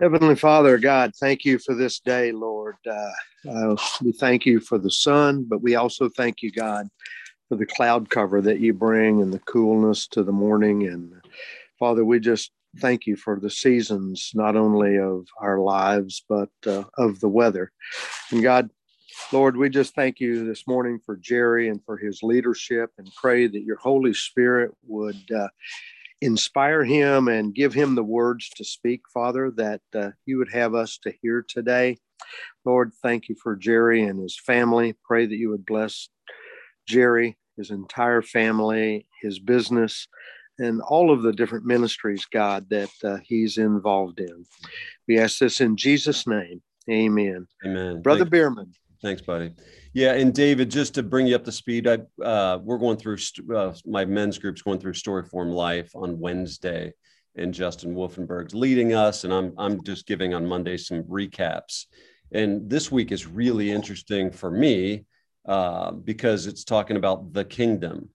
Heavenly Father, God, thank you for this day, Lord. Uh, uh, we thank you for the sun, but we also thank you, God, for the cloud cover that you bring and the coolness to the morning. And Father, we just thank you for the seasons, not only of our lives, but uh, of the weather. And God, Lord, we just thank you this morning for Jerry and for his leadership and pray that your Holy Spirit would uh, inspire him and give him the words to speak, Father, that uh, you would have us to hear today. Lord, thank you for Jerry and his family. Pray that you would bless Jerry, his entire family, his business, and all of the different ministries, God, that uh, he's involved in. We ask this in Jesus' name. Amen. Amen. Brother Thank- Bierman. Thanks, buddy. Yeah, and David, just to bring you up to speed, I uh, we're going through uh, my men's group's going through Storyform Life on Wednesday, and Justin Wolfenberg's leading us, and I'm I'm just giving on Monday some recaps. And this week is really interesting for me uh, because it's talking about the kingdom,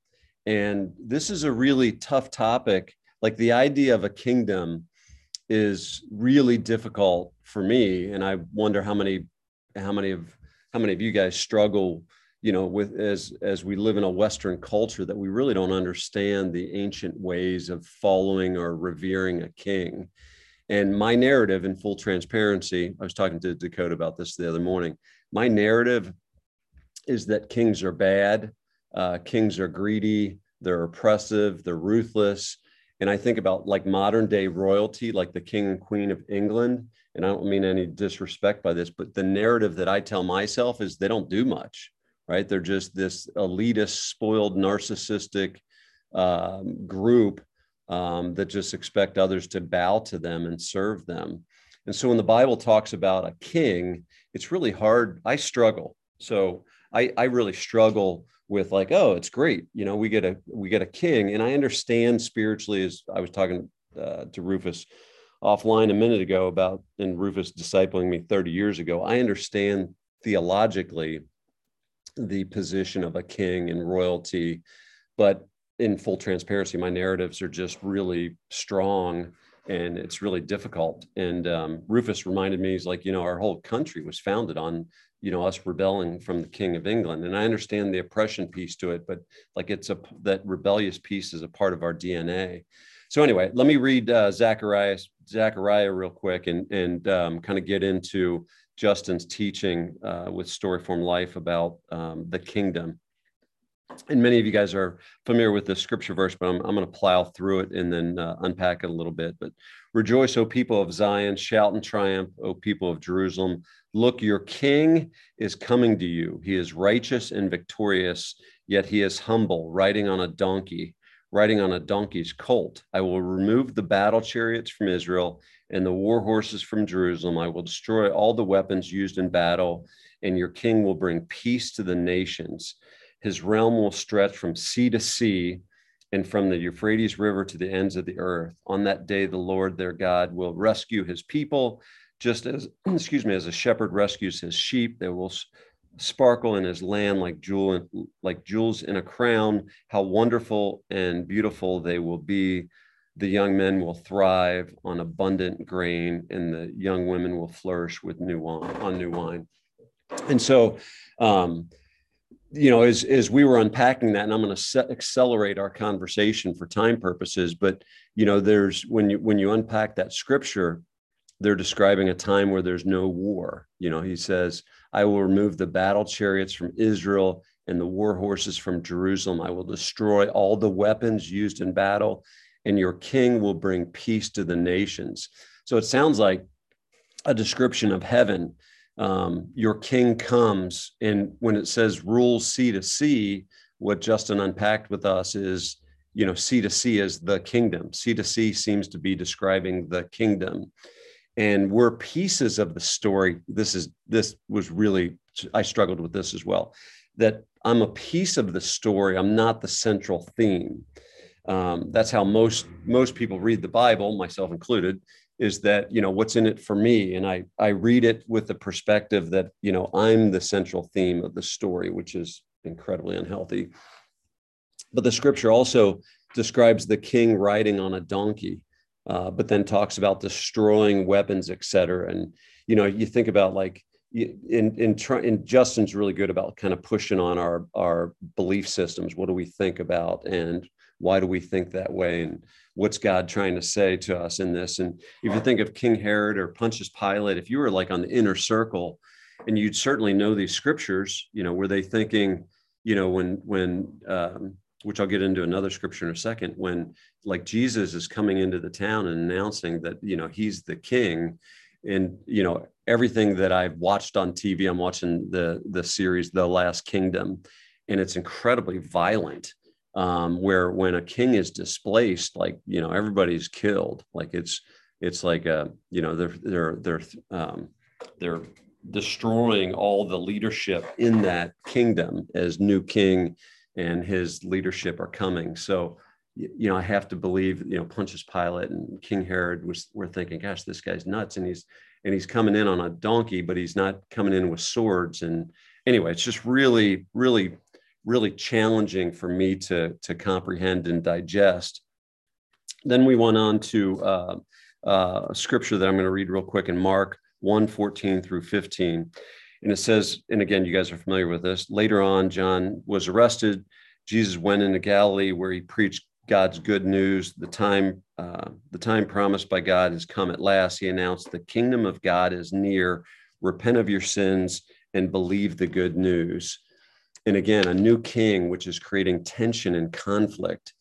and this is a really tough topic. Like the idea of a kingdom is really difficult for me, and I wonder how many how many of how many of you guys struggle you know with as as we live in a western culture that we really don't understand the ancient ways of following or revering a king. And my narrative in full transparency i was talking to dakota about this the other morning. My narrative is that kings are bad uh, kings are greedy they're oppressive they're ruthless and i think about like modern day royalty like the king and queen of england and I don't mean any disrespect by this, but the narrative that I tell myself is they don't do much, right? They're just this elitist, spoiled, narcissistic um, group um, that just expect others to bow to them and serve them. And so when the Bible talks about a king, it's really hard. I struggle. So I, I really struggle with like, oh, it's great. You know, we get a we get a king, and I understand spiritually as I was talking uh, to Rufus offline a minute ago about and Rufus discipling me 30 years ago, I understand theologically the position of a king and royalty, but in full transparency, my narratives are just really strong and it's really difficult. And um, Rufus reminded me, he's like, you know, our whole country was founded on, you know, us rebelling from the King of England. And I understand the oppression piece to it, but like it's a that rebellious piece is a part of our DNA. So anyway, let me read uh, Zechariah, Zechariah real quick and, and um, kind of get into Justin's teaching uh, with Storyform Life about um, the kingdom. And many of you guys are familiar with this scripture verse, but I'm, I'm going to plow through it and then uh, unpack it a little bit. But rejoice, O people of Zion, shout in triumph, O people of Jerusalem. Look, your king is coming to you. He is righteous and victorious, yet he is humble, riding on a donkey riding on a donkey's colt. I will remove the battle chariots from Israel and the war horses from Jerusalem. I will destroy all the weapons used in battle, and your king will bring peace to the nations. His realm will stretch from sea to sea and from the Euphrates River to the ends of the earth. On that day, the Lord their God will rescue his people, just as, excuse me, as a shepherd rescues his sheep. They will sparkle in his land like jewel like jewels in a crown how wonderful and beautiful they will be the young men will thrive on abundant grain and the young women will flourish with new wine on new wine and so um, you know as as we were unpacking that and i'm going to accelerate our conversation for time purposes but you know there's when you when you unpack that scripture they're describing a time where there's no war you know he says I will remove the battle chariots from Israel and the war horses from Jerusalem. I will destroy all the weapons used in battle, and your king will bring peace to the nations. So it sounds like a description of heaven. Um, your king comes, and when it says rules sea to sea, what Justin unpacked with us is, you know, sea to sea is the kingdom. Sea to sea seems to be describing the kingdom. And we're pieces of the story. This is this was really i struggled with this as well that i'm a piece of the story. I'm not the central theme. Um, that's how most most people read the bible myself included is that you know what's in it for me and i i read it with the perspective that you know i'm the central theme of the story which is incredibly unhealthy but the scripture also describes the king riding on a donkey uh, but then talks about destroying weapons, et cetera. And, you know, you think about like, in in, in Justin's really good about kind of pushing on our our belief systems. What do we think about, and why do we think that way, and what's God trying to say to us in this? And if you think of King Herod or Pontius Pilate, if you were like on the inner circle, and you'd certainly know these scriptures, you know, were they thinking, you know, when when um, which I'll get into another scripture in a second, when like Jesus is coming into the town and announcing that, you know, he's the king. And, you know, everything that I've watched on TV, I'm watching the the series The Last Kingdom, and it's incredibly violent. Um, where when a king is displaced, like you know, everybody's killed. Like it's it's like a you know they're they're they're um, they're destroying all the leadership in that kingdom as new king and his leadership are coming. So, you know, I have to believe, you know, Pontius Pilate and King Herod was were thinking, gosh, this guy's nuts. And he's and he's coming in on a donkey, but he's not coming in with swords. And anyway, it's just really, really, really challenging for me to to comprehend and digest. Then we went on to uh, uh, a scripture that I'm going to read real quick in Mark 1 14 through 15. And it says, and again, you guys are familiar with this. Later on, John was arrested. Jesus went into Galilee where he preached God's good news. The time, uh, the time promised by God has come at last. He announced, "The kingdom of God is near. Repent of your sins and believe the good news." And again, a new king, which is creating tension and conflict.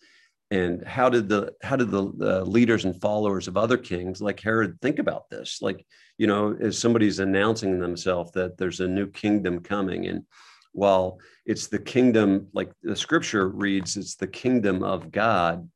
And how did the how did the, the, leaders and followers of other kings like herod think about this? Like you know as somebody's announcing themselves that there's a new kingdom coming and while it's the kingdom like the scripture reads it's the kingdom of god.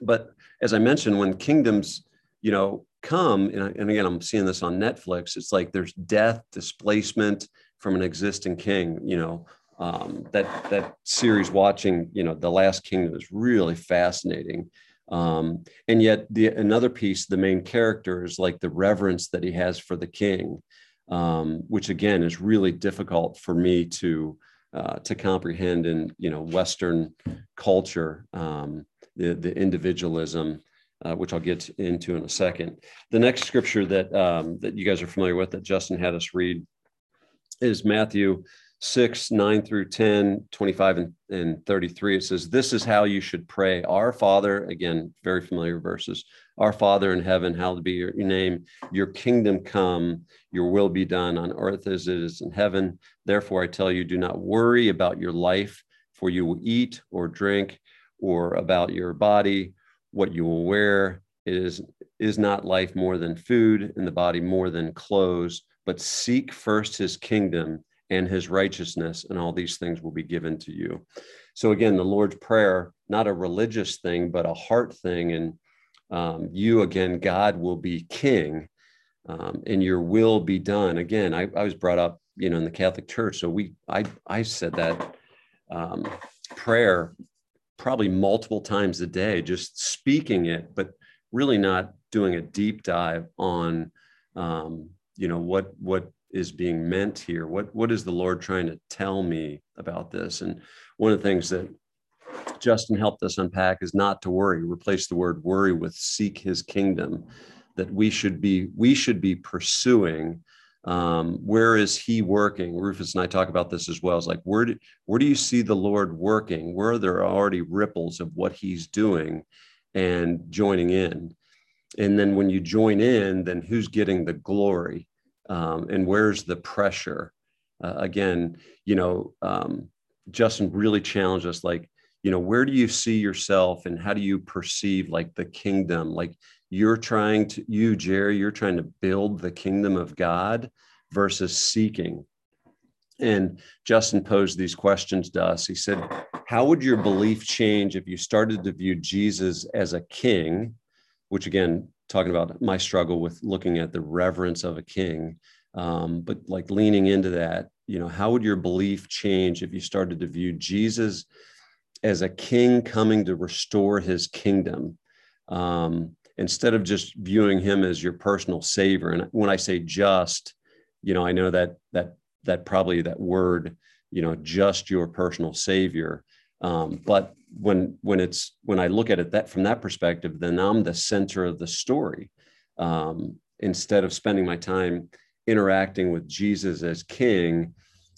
But as i mentioned when kingdoms you know come and, and again i'm seeing this on netflix it's like there's death displacement from an existing king you know um, that that series watching you know the last kingdom is really fascinating um, and yet the another piece the main character is like the reverence that he has for the king um, which again is really difficult for me to uh, to comprehend in you know western culture um, the, the individualism uh, which I'll get into in a second. The next scripture that um, that you guys are familiar with that Justin had us read is Matthew 6, 9 through 10, 25 and, and 33, it says, This is how you should pray. Our Father, again, very familiar verses. Our Father in heaven, hallowed be your, name. Your kingdom come, your will be done on earth as it is in heaven. Therefore, I tell you, do not worry about your life, for you will eat or drink, or about your body, what you will wear. It is, is not life more than food, and the body more than clothes, but seek first his kingdom and his righteousness, and all these things will be given to you. So, again, the Lord's Prayer, not a religious thing, but a heart thing. And um, you, again, God will be king um, and your will be done. Again, I, I, was brought up, you know, in the Catholic Church. So, we, I, I said that um, prayer probably multiple times a day, just speaking it, but really not doing a deep dive on, um, you know, what, what is being meant here? What what is the Lord trying to tell me about this? And one of the things that Justin helped us unpack is not to worry. Replace the word worry with seek His kingdom. That we should be we should be pursuing. Um, where is He working? Rufus and I talk about this as well. It's like where do where do you see the Lord working? Where are there already ripples of what He's doing and joining in? And then when you join in, then who's getting the glory? Um, and where's the pressure? Uh, again you know um, justin really challenged us like you know where do you see yourself and how do you perceive like the kingdom? Like you're trying to you jerry you're trying to build the kingdom of god versus seeking. And justin posed these questions to us. He said how would your belief change if you started to view jesus as a king? Which again talking about my struggle with looking at the reverence of a king um, but like leaning into that you know how would your belief change if you started to view jesus as a king coming to restore his kingdom? Um, instead of just viewing him as your personal savior and when i say just you know i know that that that probably that word you know just your personal savior um, but when when it's when I look at it that from that perspective, then I'm the center of the story. Um, instead of spending my time interacting with Jesus as King,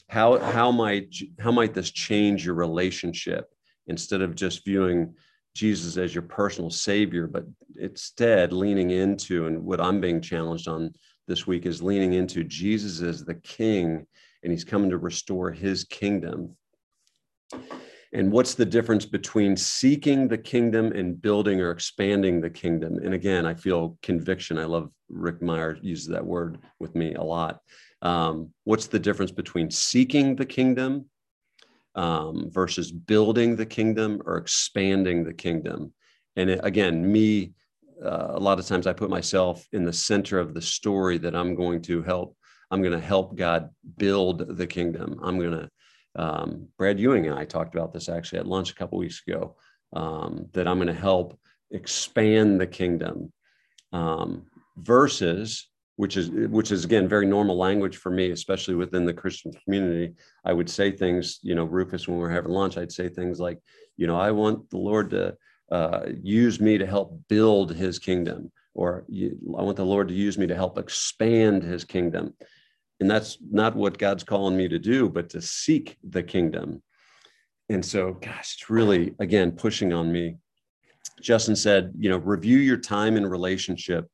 how how might how might this change your relationship instead of just viewing Jesus as your personal savior, but instead leaning into and what I'm being challenged on this week is leaning into Jesus as the King, and He's coming to restore His kingdom. And what's the difference between seeking the kingdom and building or expanding the kingdom? And again, I feel conviction. I love Rick Meyer uses that word with me a lot. Um, what's the difference between seeking the kingdom um, versus building the kingdom or expanding the kingdom? And it, again, me, uh, a lot of times I put myself in the center of the story that I'm going to help. I'm going to help God build the kingdom. I'm going to um, Brad Ewing and I talked about this actually at lunch a couple weeks ago. Um, that I'm going to help expand the kingdom um, versus which is which is again very normal language for me especially within the christian community i would say things you know rufus when we are having lunch i'd say things like you know i want the lord to uh, use me to help build his kingdom or i want the lord to use me to help expand his kingdom and that's not what God's calling me to do, but to seek the kingdom. And so, gosh, it's really, again, pushing on me. Justin said, you know, review your time in relationship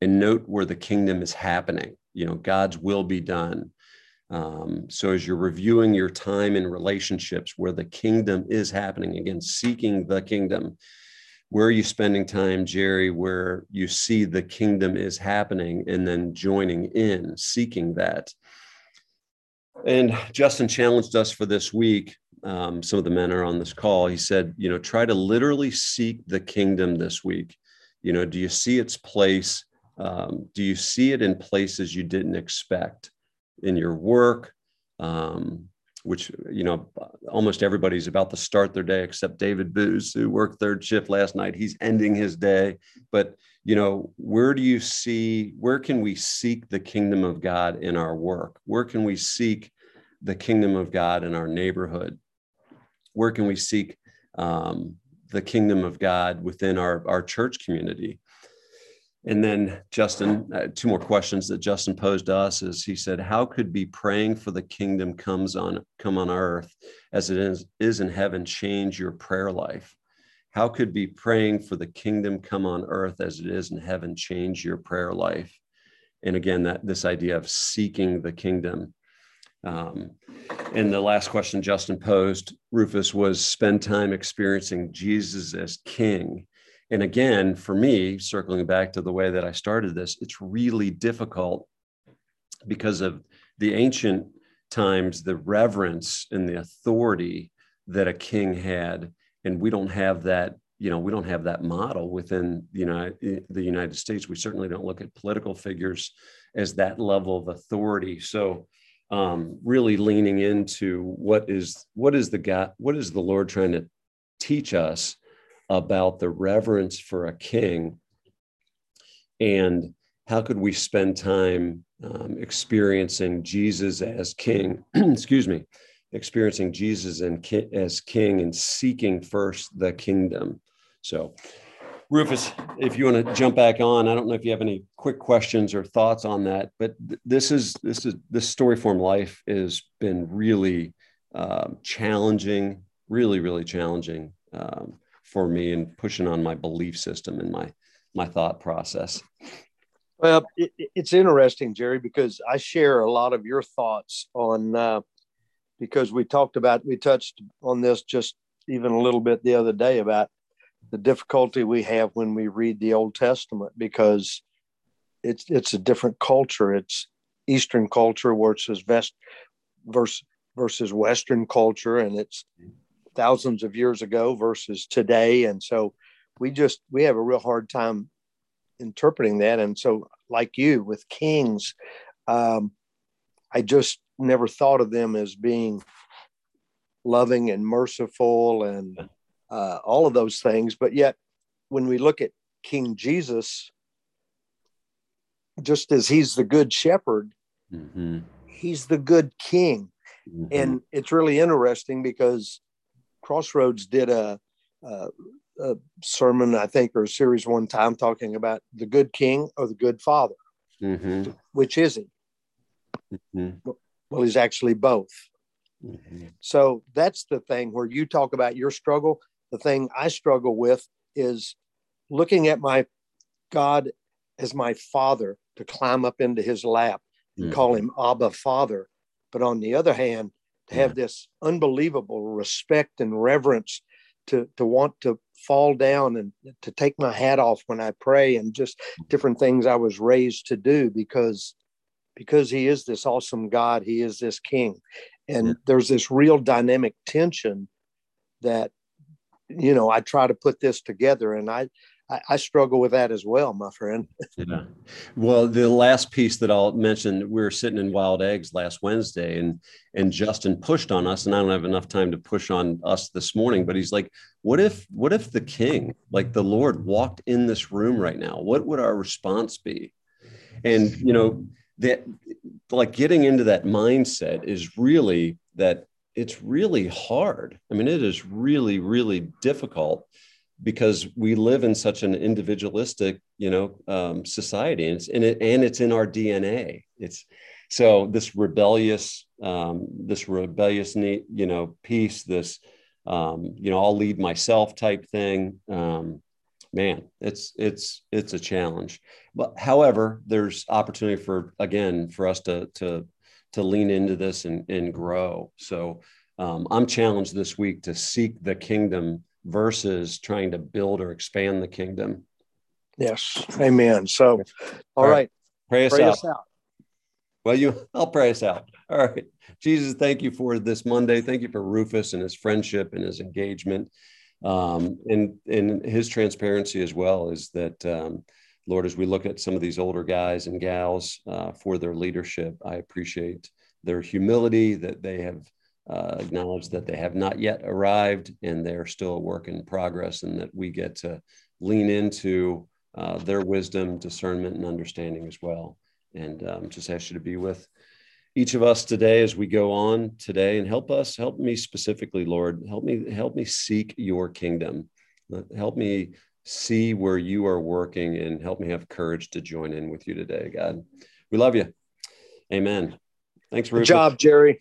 and note where the kingdom is happening. You know, God's will be done. Um, so as you're reviewing your time in relationships where the kingdom is happening, again, seeking the kingdom, where are you spending time, Jerry, where you see the kingdom is happening and then joining in, seeking that? And Justin challenged us for this week. Um, some of the men are on this call. He said, you know, try to literally seek the kingdom this week. You know, do you see its place? Um, do you see it in places you didn't expect in your work? Um, which you know almost everybody's about to start their day except David Booz, who worked third shift last night. He's ending his day. But you know, where do you see? Where can we seek the kingdom of God in our work? Where can we seek the kingdom of God in our neighborhood? Where can we seek um, the kingdom of God within our our church community? And then Justin, uh, two more questions that Justin posed to us is he said, how could be praying for the kingdom comes on come on earth as it is, is in heaven change your prayer life? How could be praying for the kingdom come on earth as it is in heaven change your prayer life? And again, that this idea of seeking the kingdom. Um, and the last question Justin posed, Rufus, was spend time experiencing Jesus as King and again, for me, circling back to the way that I started this, it's really difficult because of the ancient times, the reverence and the authority that a king had. And we don't have that, you know, we don't have that model within the United, the United States. We certainly don't look at political figures as that level of authority. So um, really leaning into what is what is the God, what is the Lord trying to teach us about the reverence for a king and how could we spend time um, experiencing Jesus as king, excuse me, experiencing Jesus and ki- as king and seeking first the kingdom. So, Rufus, if you want to jump back on, I don't know if you have any quick questions or thoughts on that, but th- this is this is this story form life has been really uh, challenging, really really challenging. Um, for me and pushing on my belief system and my my thought process. Well, it, it's interesting, Jerry, because I share a lot of your thoughts on uh, because we talked about we touched on this just even a little bit the other day about the difficulty we have when we read the Old Testament because it's it's a different culture. It's Eastern culture versus West versus versus Western culture, and it's thousands of years ago versus today. And so we just we have a real hard time interpreting that. And so like you with kings um, i just never thought of them as being loving and merciful and uh, all of those things. But yet when we look at king jesus just as he's the good shepherd mm-hmm. he's the good king. Mm-hmm. and it's really interesting because Crossroads did a uh, a sermon, I think, or a series one time talking about the good king or the good father. Mm-hmm. Which is he? Mm-hmm. Well, he's actually both. Mm-hmm. So that's the thing where you talk about your struggle. The thing I struggle with is looking at my God as my father to climb up into his lap and mm. call him Abba Father. But on the other hand, to have this unbelievable respect and reverence to, to want to fall down and to take my hat off when I pray and just different things I was raised to do because because he is this awesome God, he is this king. And yeah. there's this real dynamic tension that you know, I try to put this together and I I, I, struggle with that as well, my friend. yeah. Well, the last piece that I'll mention, we were sitting in Wild Eggs last Wednesday, and and Justin pushed on us, and I don't have enough time to push on us this morning, but he's like, "What if, what if the King, like the Lord, walked in this room right now? What would our response be?" And you know that, like, getting into that mindset is really that it's really hard. I mean, it is really, really difficult because we live in such an individualistic you know um, society and it's in it and it's in our dna it's so this rebellious um, this rebellious you know piece this um, you know i'll lead myself type thing um, man it's it's it's a challenge. But however there's opportunity for again for us to to to lean into this and, and grow. So um, i'm challenged this week to seek the kingdom versus trying to build or expand the kingdom. Yes. Amen. So, all, all right. right. Pray, us, pray out. us out. Well, you, I'll pray us out. All right. Jesus, thank you for this Monday. Thank you for Rufus and his friendship and his engagement um, and, and his transparency as well is that, um, Lord, as we look at some of these older guys and gals uh, for their leadership, I appreciate their humility that they have uh, acknowledge that they have not yet arrived and they're still a work in progress, and that we get to lean into uh, their wisdom, discernment, and understanding as well. And um, just ask you to be with each of us today as we go on today, and help us, help me specifically, Lord, help me, help me seek your kingdom. Help me see where you are working, and help me have courage to join in with you today, God. We love you. Amen. Thanks, Good job, Jerry.